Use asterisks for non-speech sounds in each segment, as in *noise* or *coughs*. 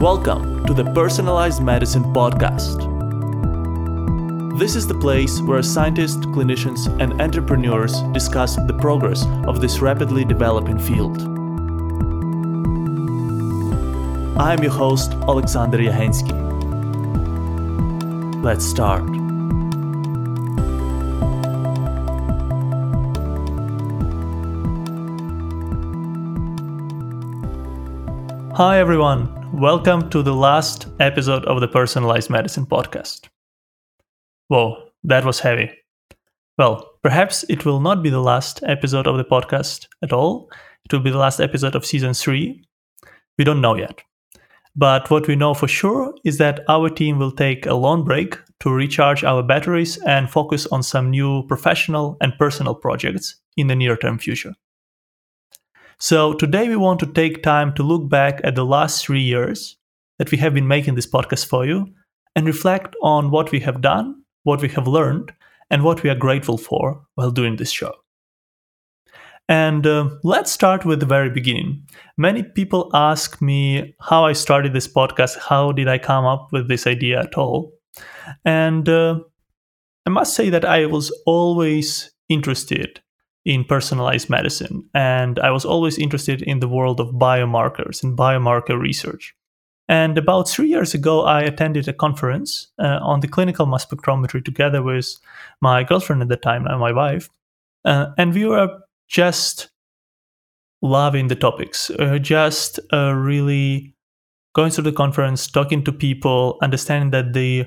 Welcome to the Personalized Medicine Podcast. This is the place where scientists, clinicians, and entrepreneurs discuss the progress of this rapidly developing field. I am your host, Alexander Yahensky. Let's start. Hi, everyone. Welcome to the last episode of the Personalized Medicine Podcast. Whoa, that was heavy. Well, perhaps it will not be the last episode of the podcast at all. It will be the last episode of season three. We don't know yet. But what we know for sure is that our team will take a long break to recharge our batteries and focus on some new professional and personal projects in the near term future. So, today we want to take time to look back at the last three years that we have been making this podcast for you and reflect on what we have done, what we have learned, and what we are grateful for while doing this show. And uh, let's start with the very beginning. Many people ask me how I started this podcast, how did I come up with this idea at all? And uh, I must say that I was always interested in personalized medicine, and I was always interested in the world of biomarkers and biomarker research. And about three years ago, I attended a conference uh, on the clinical mass spectrometry together with my girlfriend at the time, now my wife. Uh, and we were just loving the topics, uh, just uh, really going through the conference, talking to people, understanding that the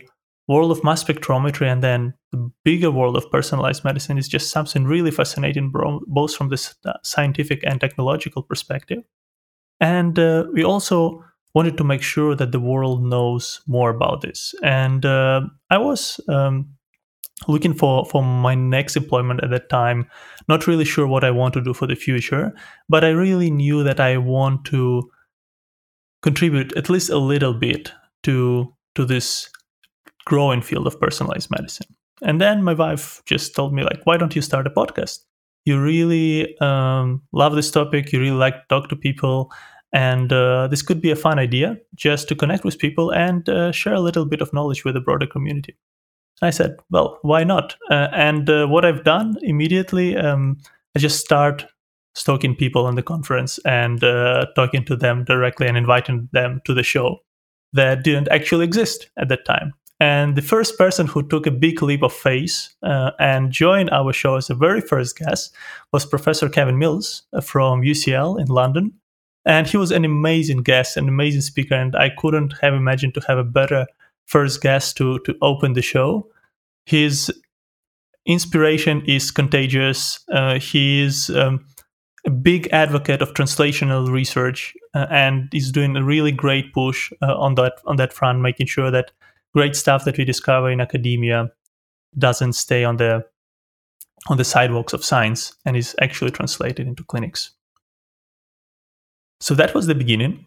world of mass spectrometry and then the bigger world of personalized medicine is just something really fascinating, both from the uh, scientific and technological perspective. And uh, we also wanted to make sure that the world knows more about this. And uh, I was um, looking for for my next employment at that time not really sure what i want to do for the future but i really knew that i want to contribute at least a little bit to to this growing field of personalized medicine. And then my wife just told me like why don't you start a podcast? You really um, love this topic. You really like to talk to people. And uh, this could be a fun idea just to connect with people and uh, share a little bit of knowledge with the broader community. I said, well, why not? Uh, and uh, what I've done immediately, um, I just start stalking people on the conference and uh, talking to them directly and inviting them to the show that didn't actually exist at that time. And the first person who took a big leap of faith uh, and joined our show as the very first guest was Professor Kevin Mills uh, from UCL in London. And he was an amazing guest, an amazing speaker, and I couldn't have imagined to have a better first guest to to open the show. His inspiration is contagious. Uh, he is um, a big advocate of translational research uh, and is doing a really great push uh, on that on that front, making sure that great stuff that we discover in academia doesn't stay on the on the sidewalks of science and is actually translated into clinics. So that was the beginning.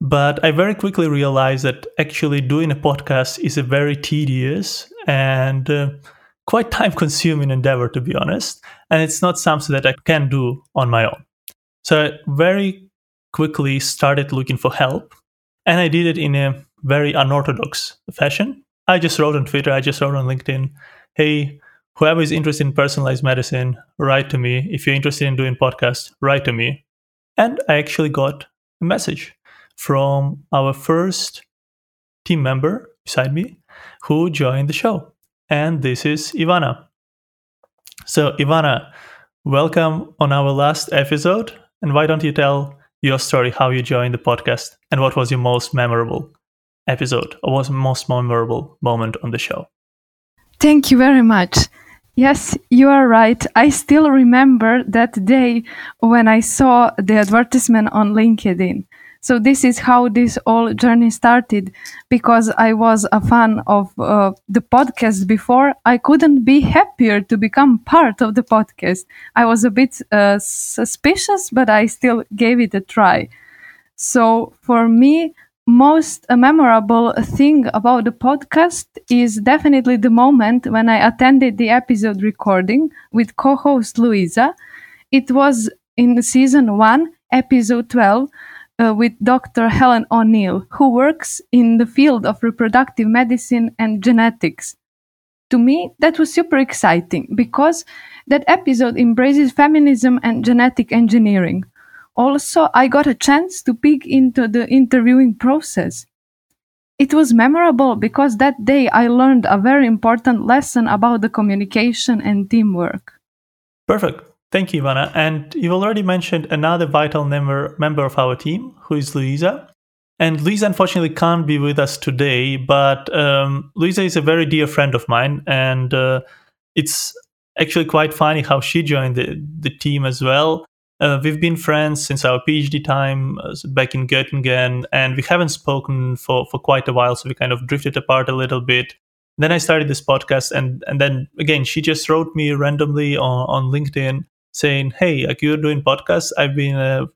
But I very quickly realized that actually doing a podcast is a very tedious and uh, quite time consuming endeavor, to be honest. And it's not something that I can do on my own. So I very quickly started looking for help. And I did it in a very unorthodox fashion. I just wrote on Twitter, I just wrote on LinkedIn, hey, whoever is interested in personalized medicine, write to me. If you're interested in doing podcasts, write to me. And I actually got a message from our first team member beside me who joined the show. And this is Ivana. So, Ivana, welcome on our last episode. And why don't you tell your story, how you joined the podcast, and what was your most memorable episode or was most memorable moment on the show? Thank you very much. Yes, you are right. I still remember that day when I saw the advertisement on LinkedIn. So this is how this whole journey started because I was a fan of uh, the podcast before. I couldn't be happier to become part of the podcast. I was a bit uh, suspicious, but I still gave it a try. So for me, most memorable thing about the podcast is definitely the moment when I attended the episode recording with co-host Louisa. It was in season one, episode 12 uh, with Dr. Helen O'Neill, who works in the field of reproductive medicine and genetics. To me, that was super exciting because that episode embraces feminism and genetic engineering. Also, I got a chance to peek into the interviewing process. It was memorable because that day I learned a very important lesson about the communication and teamwork. Perfect. Thank you, Ivana. And you've already mentioned another vital member member of our team, who is Luisa. And Luisa unfortunately can't be with us today, but um, Luisa is a very dear friend of mine, and uh, it's actually quite funny how she joined the, the team as well. Uh, we've been friends since our PhD time uh, back in Göttingen, and we haven't spoken for, for quite a while, so we kind of drifted apart a little bit. Then I started this podcast, and and then again, she just wrote me randomly on, on LinkedIn saying, "Hey, like you're doing podcasts. I've been a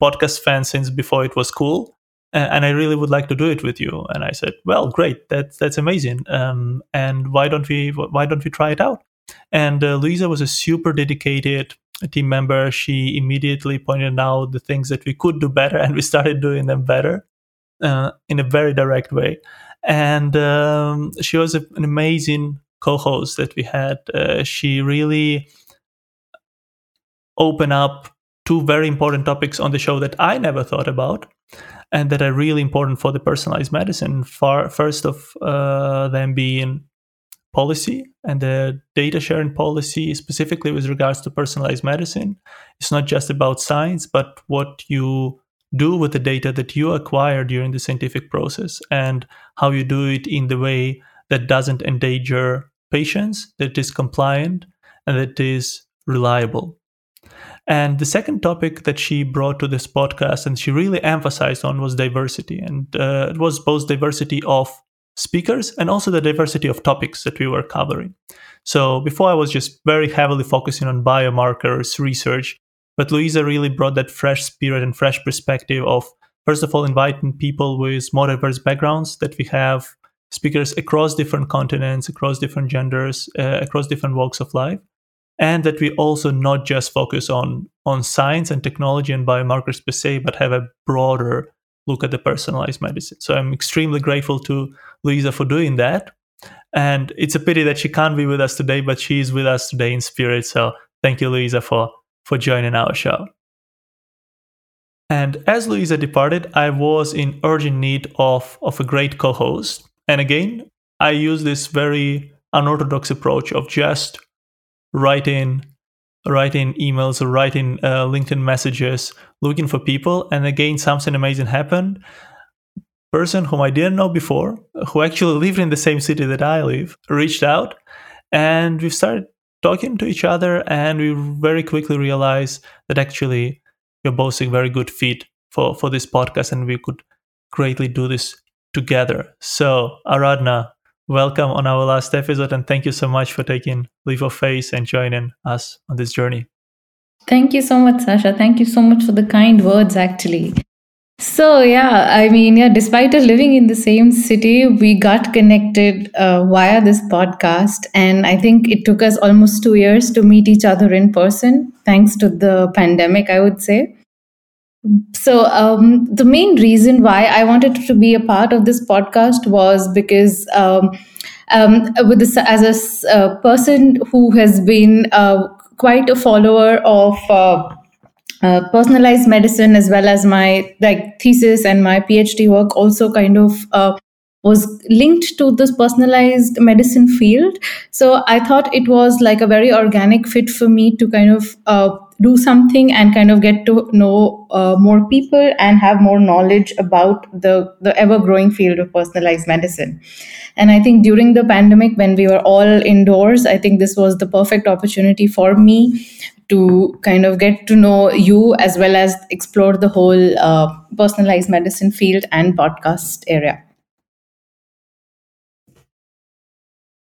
podcast fan since before it was cool, and I really would like to do it with you." And I said, "Well, great. That's that's amazing. Um, and why don't we why don't we try it out?" And uh, Luisa was a super dedicated team member. She immediately pointed out the things that we could do better, *laughs* and we started doing them better uh, in a very direct way. And um, she was a, an amazing co-host that we had. Uh, she really opened up two very important topics on the show that I never thought about and that are really important for the personalized medicine. Far, first of uh, them being policy and the data sharing policy, specifically with regards to personalized medicine. It's not just about science, but what you do with the data that you acquire during the scientific process and how you do it in the way that doesn't endanger patients, that is compliant, and that is reliable. And the second topic that she brought to this podcast and she really emphasized on was diversity. And uh, it was both diversity of speakers and also the diversity of topics that we were covering. So before I was just very heavily focusing on biomarkers research, but Louisa really brought that fresh spirit and fresh perspective of, first of all, inviting people with more diverse backgrounds that we have speakers across different continents, across different genders, uh, across different walks of life and that we also not just focus on on science and technology and biomarkers per se, but have a broader look at the personalized medicine. So I'm extremely grateful to Louisa for doing that. And it's a pity that she can't be with us today, but she is with us today in spirit. So thank you, Louisa, for for joining our show. And as Louisa departed, I was in urgent need of, of a great co host. And again, I use this very unorthodox approach of just writing writing emails or writing uh, LinkedIn messages looking for people. And again, something amazing happened. Person whom I didn't know before, who actually lived in the same city that I live, reached out and we started talking to each other. And we very quickly realized that actually we're both a very good fit for, for this podcast and we could greatly do this together. So, Aradhna, welcome on our last episode and thank you so much for taking leave of faith and joining us on this journey. Thank you so much, Sasha. Thank you so much for the kind words, actually. So, yeah, I mean, yeah, despite us living in the same city, we got connected uh, via this podcast. And I think it took us almost two years to meet each other in person, thanks to the pandemic, I would say. So, um, the main reason why I wanted to be a part of this podcast was because, um, um, with this, as a uh, person who has been uh, quite a follower of uh, uh, personalized medicine, as well as my like thesis and my PhD work, also kind of uh, was linked to this personalized medicine field. So I thought it was like a very organic fit for me to kind of uh, do something and kind of get to know uh, more people and have more knowledge about the, the ever growing field of personalized medicine. And I think during the pandemic, when we were all indoors, I think this was the perfect opportunity for me to kind of get to know you as well as explore the whole uh, personalized medicine field and podcast area.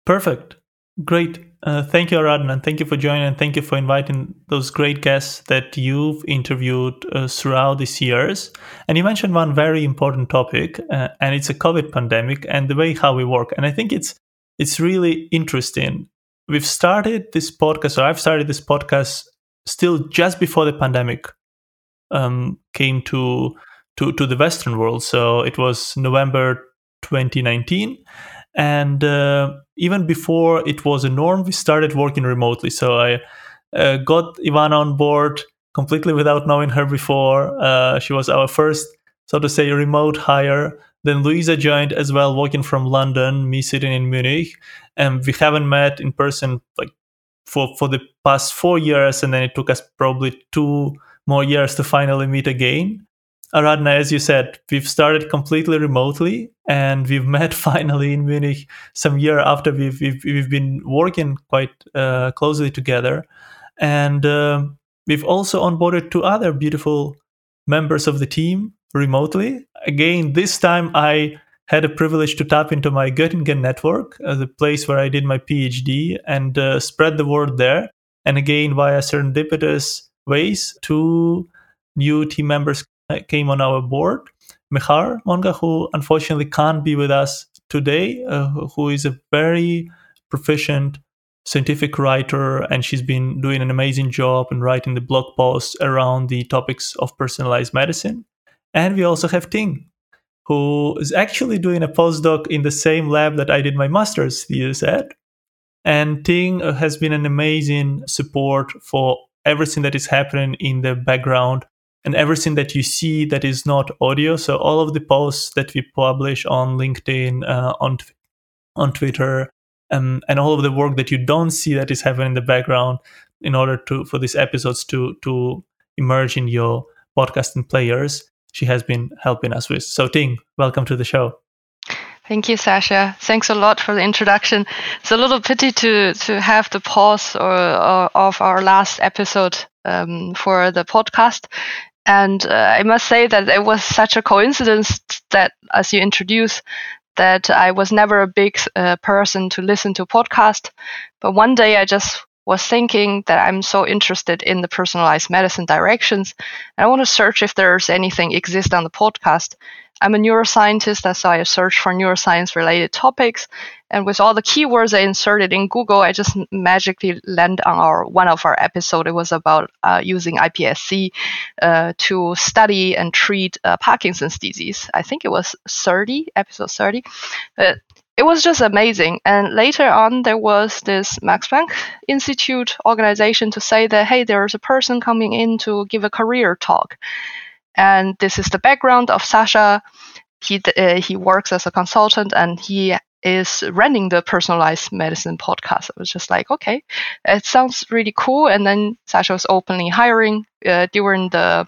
Perfect. Great. Uh, thank you, Aradhna, and thank you for joining, and thank you for inviting those great guests that you've interviewed uh, throughout these years. And you mentioned one very important topic, uh, and it's a COVID pandemic and the way how we work. And I think it's it's really interesting. We've started this podcast, or I've started this podcast still just before the pandemic um, came to to, to the Western world. So it was November 2019. And uh, even before it was a norm, we started working remotely. So I uh, got Ivana on board completely without knowing her before. Uh, she was our first, so to say, remote hire. Then Luisa joined as well, working from London, me sitting in Munich. And we haven't met in person like for, for the past four years. And then it took us probably two more years to finally meet again. Aradhna, as you said, we've started completely remotely and we've *laughs* met finally in Munich some year after we've, we've, we've been working quite uh, closely together. And uh, we've also onboarded two other beautiful members of the team remotely. Again, this time I had a privilege to tap into my Göttingen network, uh, the place where I did my PhD, and uh, spread the word there. And again, via serendipitous ways, two new team members came on our board. Mehar Monga, who unfortunately can't be with us today, uh, who is a very proficient scientific writer, and she's been doing an amazing job in writing the blog posts around the topics of personalized medicine. And we also have Ting, who is actually doing a postdoc in the same lab that I did my master's thesis at. And Ting has been an amazing support for everything that is happening in the background and everything that you see that is not audio. So all of the posts that we publish on LinkedIn, uh, on on Twitter, um, and all of the work that you don't see that is happening in the background, in order to for these episodes to to emerge in your podcasting players, she has been helping us with. So Ting, welcome to the show. Thank you, Sasha. Thanks a lot for the introduction. It's a little pity to to have the pause or, or of our last episode um, for the podcast. And uh, I must say that it was such a coincidence that, as you introduce, that I was never a big uh, person to listen to podcast. But one day I just was thinking that I'm so interested in the personalized medicine directions. I want to search if there's anything exist on the podcast. I'm a neuroscientist, so I search for neuroscience related topics. And with all the keywords I inserted in Google, I just magically land on our one of our episode. It was about uh, using iPSC uh, to study and treat uh, Parkinson's disease. I think it was 30, episode 30. But it was just amazing. And later on, there was this Max Planck Institute organization to say that, hey, there's a person coming in to give a career talk. And this is the background of Sasha. He, uh, he works as a consultant and he is running the personalized medicine podcast. I was just like, okay, it sounds really cool. And then Sasha was openly hiring uh, during the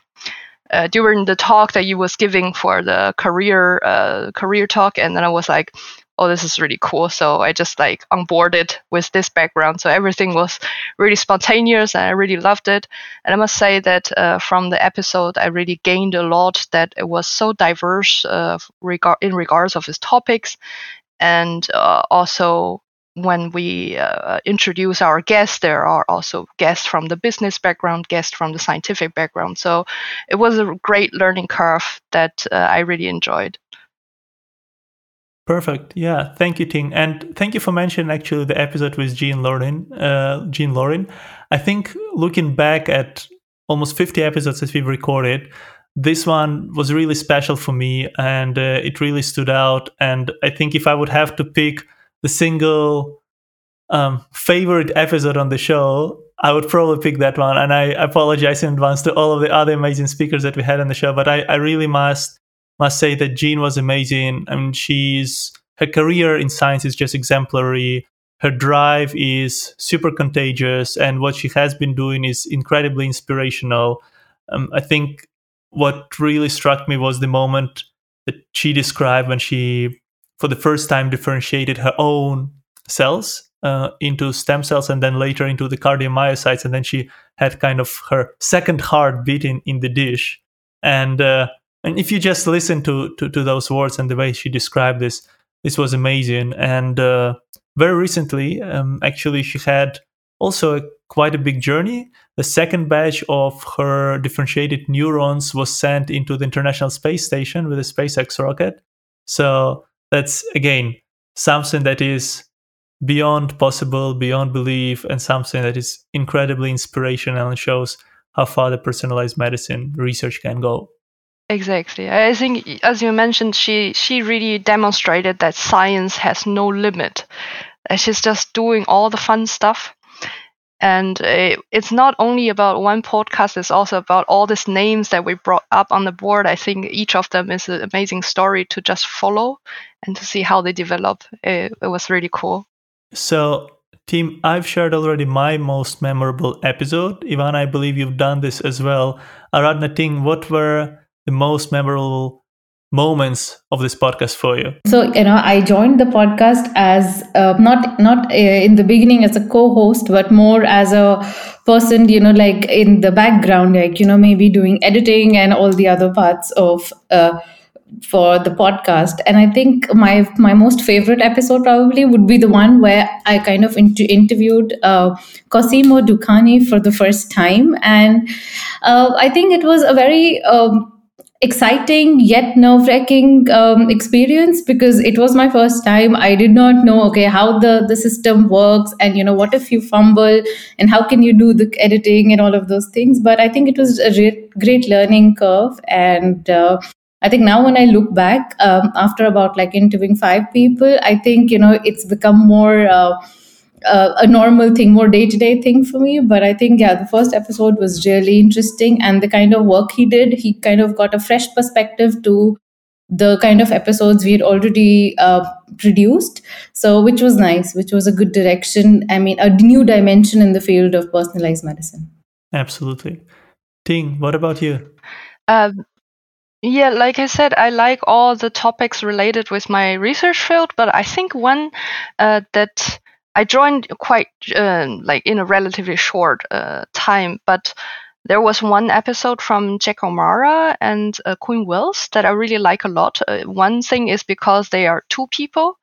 uh, during the talk that you was giving for the career uh, career talk, and then I was like, oh, this is really cool. So I just like onboarded with this background. So everything was really spontaneous and I really loved it. And I must say that uh, from the episode, I really gained a lot that it was so diverse uh, in regards of its topics. And uh, also when we uh, introduce our guests, there are also guests from the business background, guests from the scientific background. So it was a great learning curve that uh, I really enjoyed. Perfect. Yeah. Thank you, Ting. And thank you for mentioning actually the episode with Jeanne Loring. Uh, Jeanne Loring. I think looking back at almost 50 episodes that we've recorded, this one was really special for me and uh, it really stood out. And I think if I would have to pick the single um, favorite episode on the show, I would probably pick that one. And I apologize in advance to all of the other amazing speakers that we had on the show, but I, I really must must say that Jeanne was amazing. I mean, she's her career in science is just exemplary. Her drive is super contagious, and what she has been doing is incredibly inspirational. Um, I think what really struck me was the moment that she described when she, for the first time, differentiated her own cells uh, into stem cells and then later into the cardiomyocytes. And then she had kind of her second heart beating in the dish. And uh, and if you just listen to, to, to those words and the way she described this, this was amazing. And uh, very recently, um, actually, she had also a, quite a big journey. The second batch of her differentiated neurons was sent into the International Space Station with a SpaceX rocket. So that's again something that is beyond possible, beyond belief, and something that is incredibly inspirational and shows how far the personalized medicine research can go. Exactly. I think, as you mentioned, she she really demonstrated that science has no limit. She's just doing all the fun stuff, and uh, it's not only about one podcast. It's also about all these names that we brought up on the board. I think each of them is an amazing story to just follow and to see how they develop. It, it was really cool. So Team, I've shared already my most memorable episode. Ivan, I believe you've done this as well. Aradhna Ting, what were the most memorable moments of this podcast for you? So you know, I joined the podcast as uh, not not uh, in the beginning as a co-host, but more as a person, you know, like in the background, like you know, maybe doing editing and all the other parts of. Uh, for the podcast and i think my my most favorite episode probably would be the one where i kind of inter- interviewed uh, cosimo ducani for the first time and uh, i think it was a very um, exciting yet nerve-wracking um, experience because it was my first time. I did not know okay how the the system works and you know what if you fumble and how can you do the editing and all of those things. But i think it was a re- great learning curve and uh, I think now when I look back um, after about like interviewing five people, I think you know it's become more uh, uh, a normal thing, more day to day thing for me. But I think yeah, the first episode was really interesting, and the kind of work he did, he kind of got a fresh perspective to the kind of episodes we had already uh, produced. So which was nice which was a good direction. I mean a new dimension in the field of personalized medicine. Absolutely. Ting what about you? Um, yeah, like I said, I like all the topics related with my research field, but I think one uh, that I joined quite uh, like in a relatively short uh, time, but there was one episode from Jack O'Meara and uh, Quinn Wells that I really like a lot. Uh, one thing is because they are two people,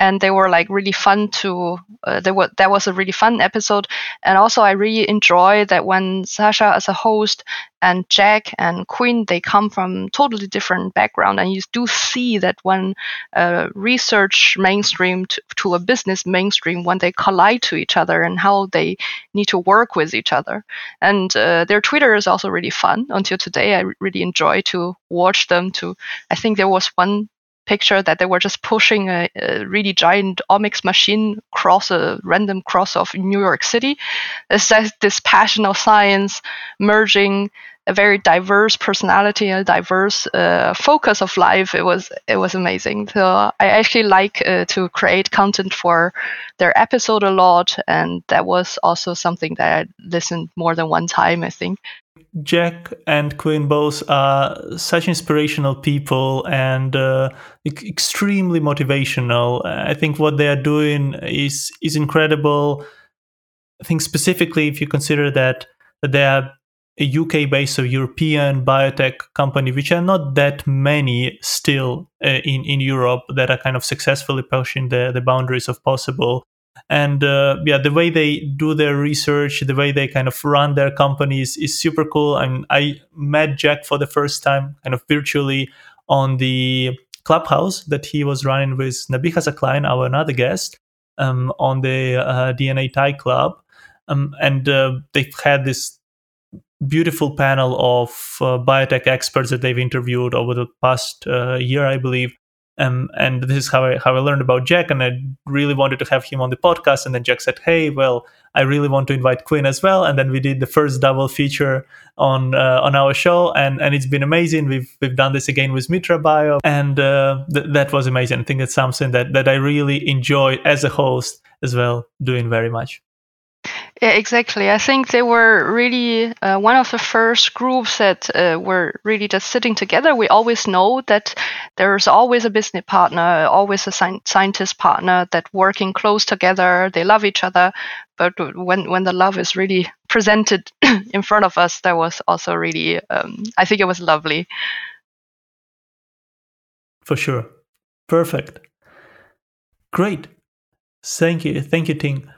and they were like really fun to uh, they were that was a really fun episode. And also i really enjoy that when sasha as a host and jack and quinn they come from totally different background and you do see that when uh, research mainstream to, to, a business mainstream when they collide to each other and how they need to work with each other. And uh, their twitter is also really fun. Until today i really enjoy to watch them to i think there was one picture that they were just pushing a, a really giant omics machine across a random cross of New York City. It's this passion of science merging a very diverse personality and a diverse uh, focus of life. It was it was amazing. So I actually like uh, to create content for their episode a lot, and that was also something that I listened more than one time. I think. Jack and Quinn both are such inspirational people and uh, extremely motivational. I think what they are doing is is incredible. I think specifically if you consider that, that they are a UK based or European biotech company, which are not that many still uh, in, in Europe that are kind of successfully pushing the, the boundaries of possible and uh, yeah the way they do their research the way they kind of run their companies is super cool. And i met jack for the first time kind of virtually on the clubhouse that he was running with nabiha Saklayen our another guest um, on the uh, dna Thai club. Um, and uh, they've had this beautiful panel of uh, biotech experts that they've interviewed over the past uh, year i believe um, and this is how I how I learned about Jack, and I really wanted to have him on the podcast. And then Jack said, "Hey, well, I really want to invite Quinn as well." And then we did the first double feature on uh, on our show, and and it's been amazing. We've we've done this again with Mitra Bio, and uh, th- that was amazing. I think it's something that that I really enjoy as a host as well, doing very much. Yeah, exactly. I think they were really uh, one of the first groups that uh, were really just sitting together. We always know that there's always a business partner, always a sci- scientist partner that working close together. They love each other, but when when the love is really presented *coughs* in front of us, that was also really. Um, I think it was lovely. For sure, perfect, great. Thank you, thank you, Ting.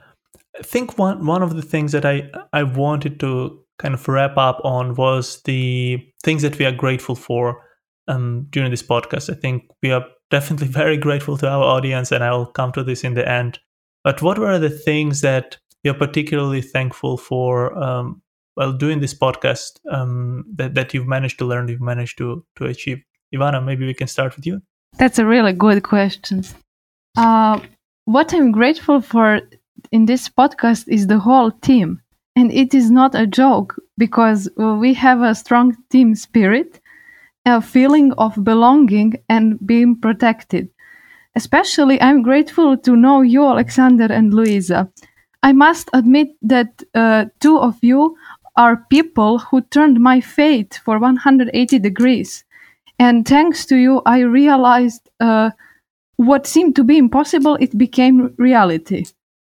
I think one one of the things that I I wanted to kind of wrap up on was the things that we are grateful for um, during this podcast. I think we are definitely *laughs* very grateful to our audience, and I'll come to this in the end. But what were the things that you're particularly thankful for um, while doing this podcast um, that, that you've managed to learn, you've managed to, to achieve? Ivana, maybe we can start with you. That's a really good question. Uh, what I'm grateful for in this podcast is the whole team. And it is not a joke because we have a strong team spirit, a feeling of belonging and being protected. Especially, I'm grateful to know you, Alexander and Luisa. I must admit that uh, two of you are people who turned my fate for 180 degrees. And thanks to you, I realized uh, what seemed to be impossible, it became reality.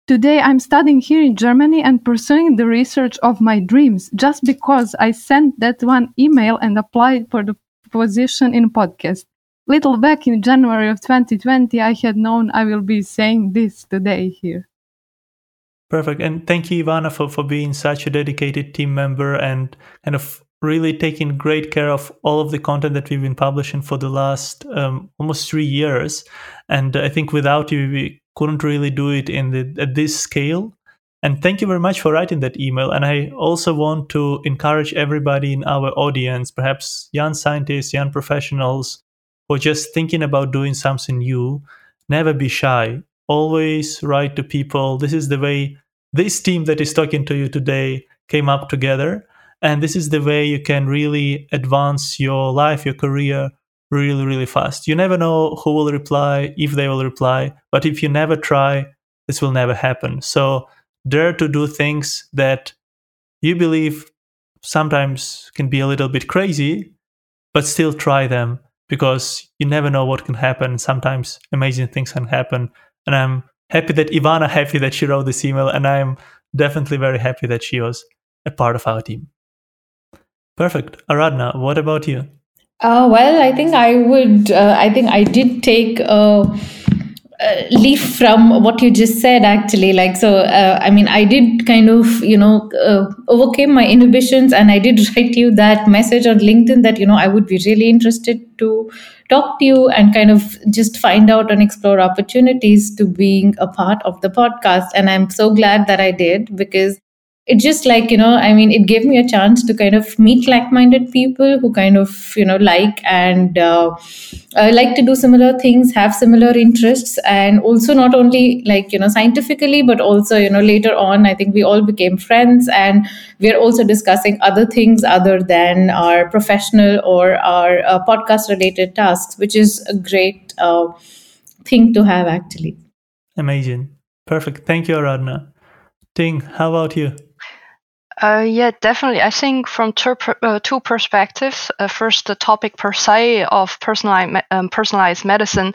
Today, I'm studying here in Germany and pursuing the research of my dreams just because I sent that one email and applied for the position in podcast. Little back in January of 2020, I had known I will be saying this today here. Perfect. And thank you, Ivana, for, for being such a dedicated team member and kind of really taking great care of all of the content that we've been publishing for the last um, almost three years. And I think without you, we couldn't really do it in the at this scale. And thank you very much for writing that email. And I also want to encourage everybody in our audience, perhaps young scientists, young professionals, or just thinking about doing something new, never be shy. Always write to people. This is the way this team that is talking to you today came up together. And this is the way you can really advance your life, your career really, really fast. You never know who will reply, if they will reply. But if you never try, this will never happen. So dare to do things that you believe sometimes can be a little bit crazy, but still try them because you never know what can happen. Sometimes amazing things can happen. And I'm happy that Ivana happy that she wrote this email, and I'm definitely very happy that she was a part of our team. Perfect. Aradhna, what about you? Uh, well, I think I would. Uh, I think I did take a, a, leaf from what you just said. Actually, like so. Uh, I mean, I did kind of you know uh, overcame my inhibitions, and I did *laughs* write you that message on LinkedIn that you know I would be really interested to talk to you and kind of just find out and explore opportunities to being a part of the podcast. And I'm so glad that I did because it just like you know i mean it gave me a chance to kind of meet like-minded people who kind of you know like and uh, uh, like to do similar things have similar interests and also not only like you know scientifically but also you know later on i think we all became friends and we're also discussing other things other than our professional or our uh, podcast related tasks which is a great uh, thing to have actually. Amazing. Perfect. Thank you aradhna ting how about you uh, yeah, definitely. I think from two, uh, two perspectives. Uh, first, the topic per se of personalized, um, personalized medicine.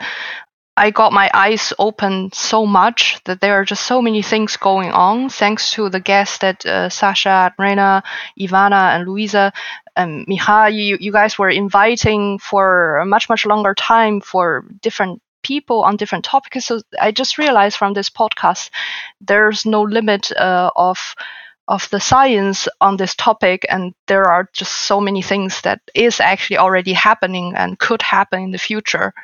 I got my eyes open so much that there are just so many things going on thanks to the guests that uh, Sasha, Rena, Ivana, and Luisa, um, Miha, you, you guys were inviting for a much, much longer time for different people on different topics. So I just realized from this podcast, there's no limit uh, of of the science on this topic and there are just so many things that is actually already happening and could happen in the future.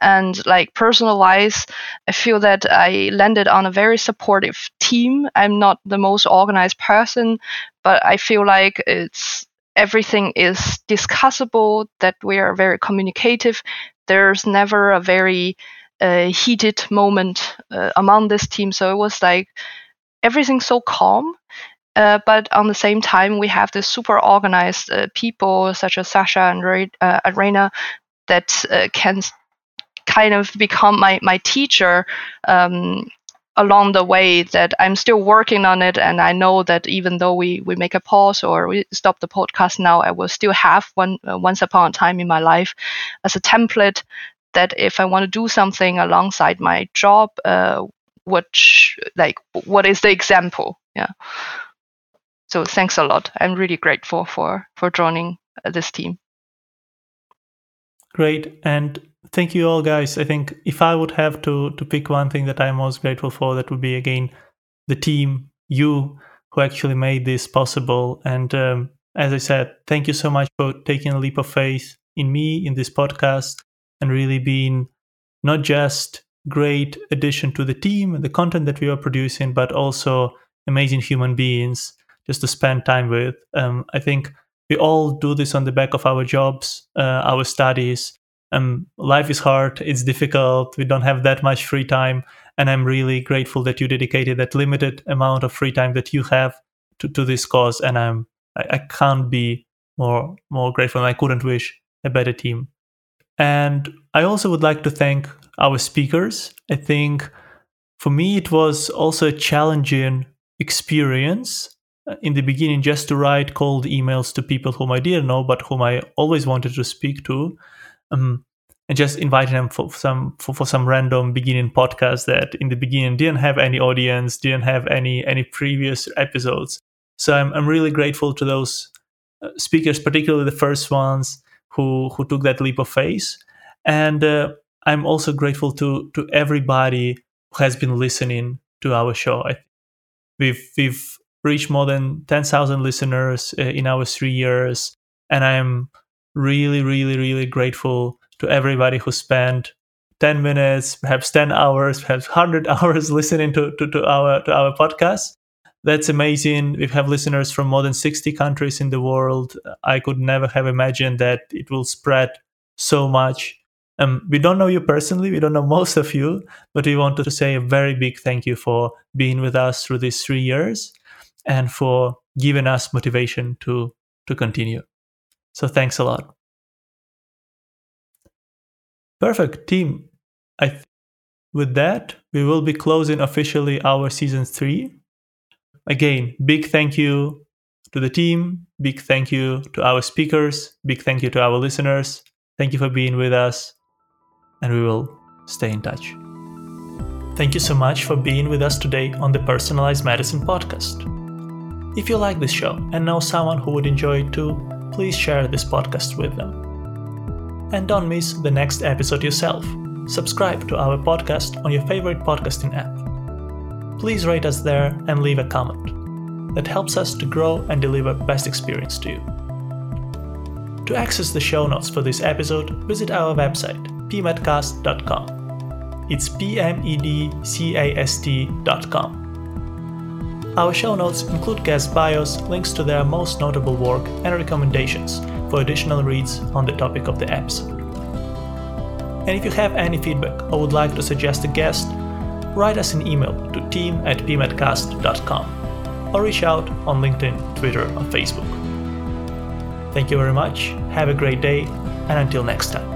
And like personal wise i feel that i landed on a very supportive team. I'm not the most organized person but i feel like it's everything is discussable that we are very communicative. There's never a very uh, heated moment uh, among this team. So it was like everything's so calm uh, but on the same time, we have this super organized uh, people such as Sasha and Re- uh, Arena that uh, can kind of become my, my teacher um, along the way that I'm still working on it. And I know that even though we, we make a pause or we stop the podcast now, I will still have one uh, once upon a time in my life as a template that if I want to do something alongside my job, uh, which like what is the example? Yeah so thanks a lot. I'm really grateful for for joining uh, this team. Great, and thank you all, guys. I think if I would have to to pick one thing that I'm most grateful for, that would be again the team, you who actually made this possible. And um, as I said, thank you so much for taking a leap of faith in me in this podcast and really being not just great addition to the team and the content that we are producing, but also amazing human beings just to spend time with. Um, I think we all do this on the back of our jobs, uh, our studies. Um, life is hard, it's difficult, we don't have that much free time. And I'm really grateful that you dedicated that limited amount of free time that you have to, to this cause. And I'm I, I can't be more more grateful and I couldn't wish a better team. And I also would like to thank our speakers. I think for me it was also a challenging experience in the beginning just to write cold emails to people whom I didn't know but whom I always wanted to speak to. Um, and just inviting them for some for, for some random beginning podcast that in the beginning didn't have any audience, didn't have any any previous episodes. So I'm I'm really grateful to those uh, speakers, particularly the first ones who who took that leap of faith, and uh, I'm also grateful to to everybody who has been listening to our show. I, we've we've reached more than ten thousand listeners uh, in our three years, and I'm really really really grateful to everybody who spent 10 minutes perhaps 10 hours perhaps 100 *laughs* hours listening to, to, to our to our podcast. That's amazing. We have listeners from more than 60 countries in the world. I could never have imagined that it will spread so much. Um, we don't know you personally. We don't know *laughs* most of you. But we wanted to say a very big thank you for being with us through these three years and for giving us motivation to to continue so thanks a lot Perfect, team. I th- with that, we will be closing officially our season 3. Again, big thank you to the team, big thank you to our speakers, big thank you to our listeners. Thank you for being with us, and we will stay in touch. Thank you so much for being with us today on the Personalized Medicine podcast. If you like this show and know someone who would enjoy it too, please share this podcast with them and don't miss the next episode yourself. Subscribe to our podcast on your favorite podcasting app. Please rate us there and leave a comment. That helps us to grow and deliver best experience to you. To access the show notes for this episode, visit our website, pmedcast.com. It's p-m-e-d-c-a-s-t.com. Our show notes include guest bios, links to their most notable work, and recommendations for additional reads on the topic of the episode. And if you have any feedback or would like to suggest a guest, write us an email to team at pmedcast.com or reach out on LinkedIn, Twitter, or Facebook. Thank you very much, have a great day, and until next time.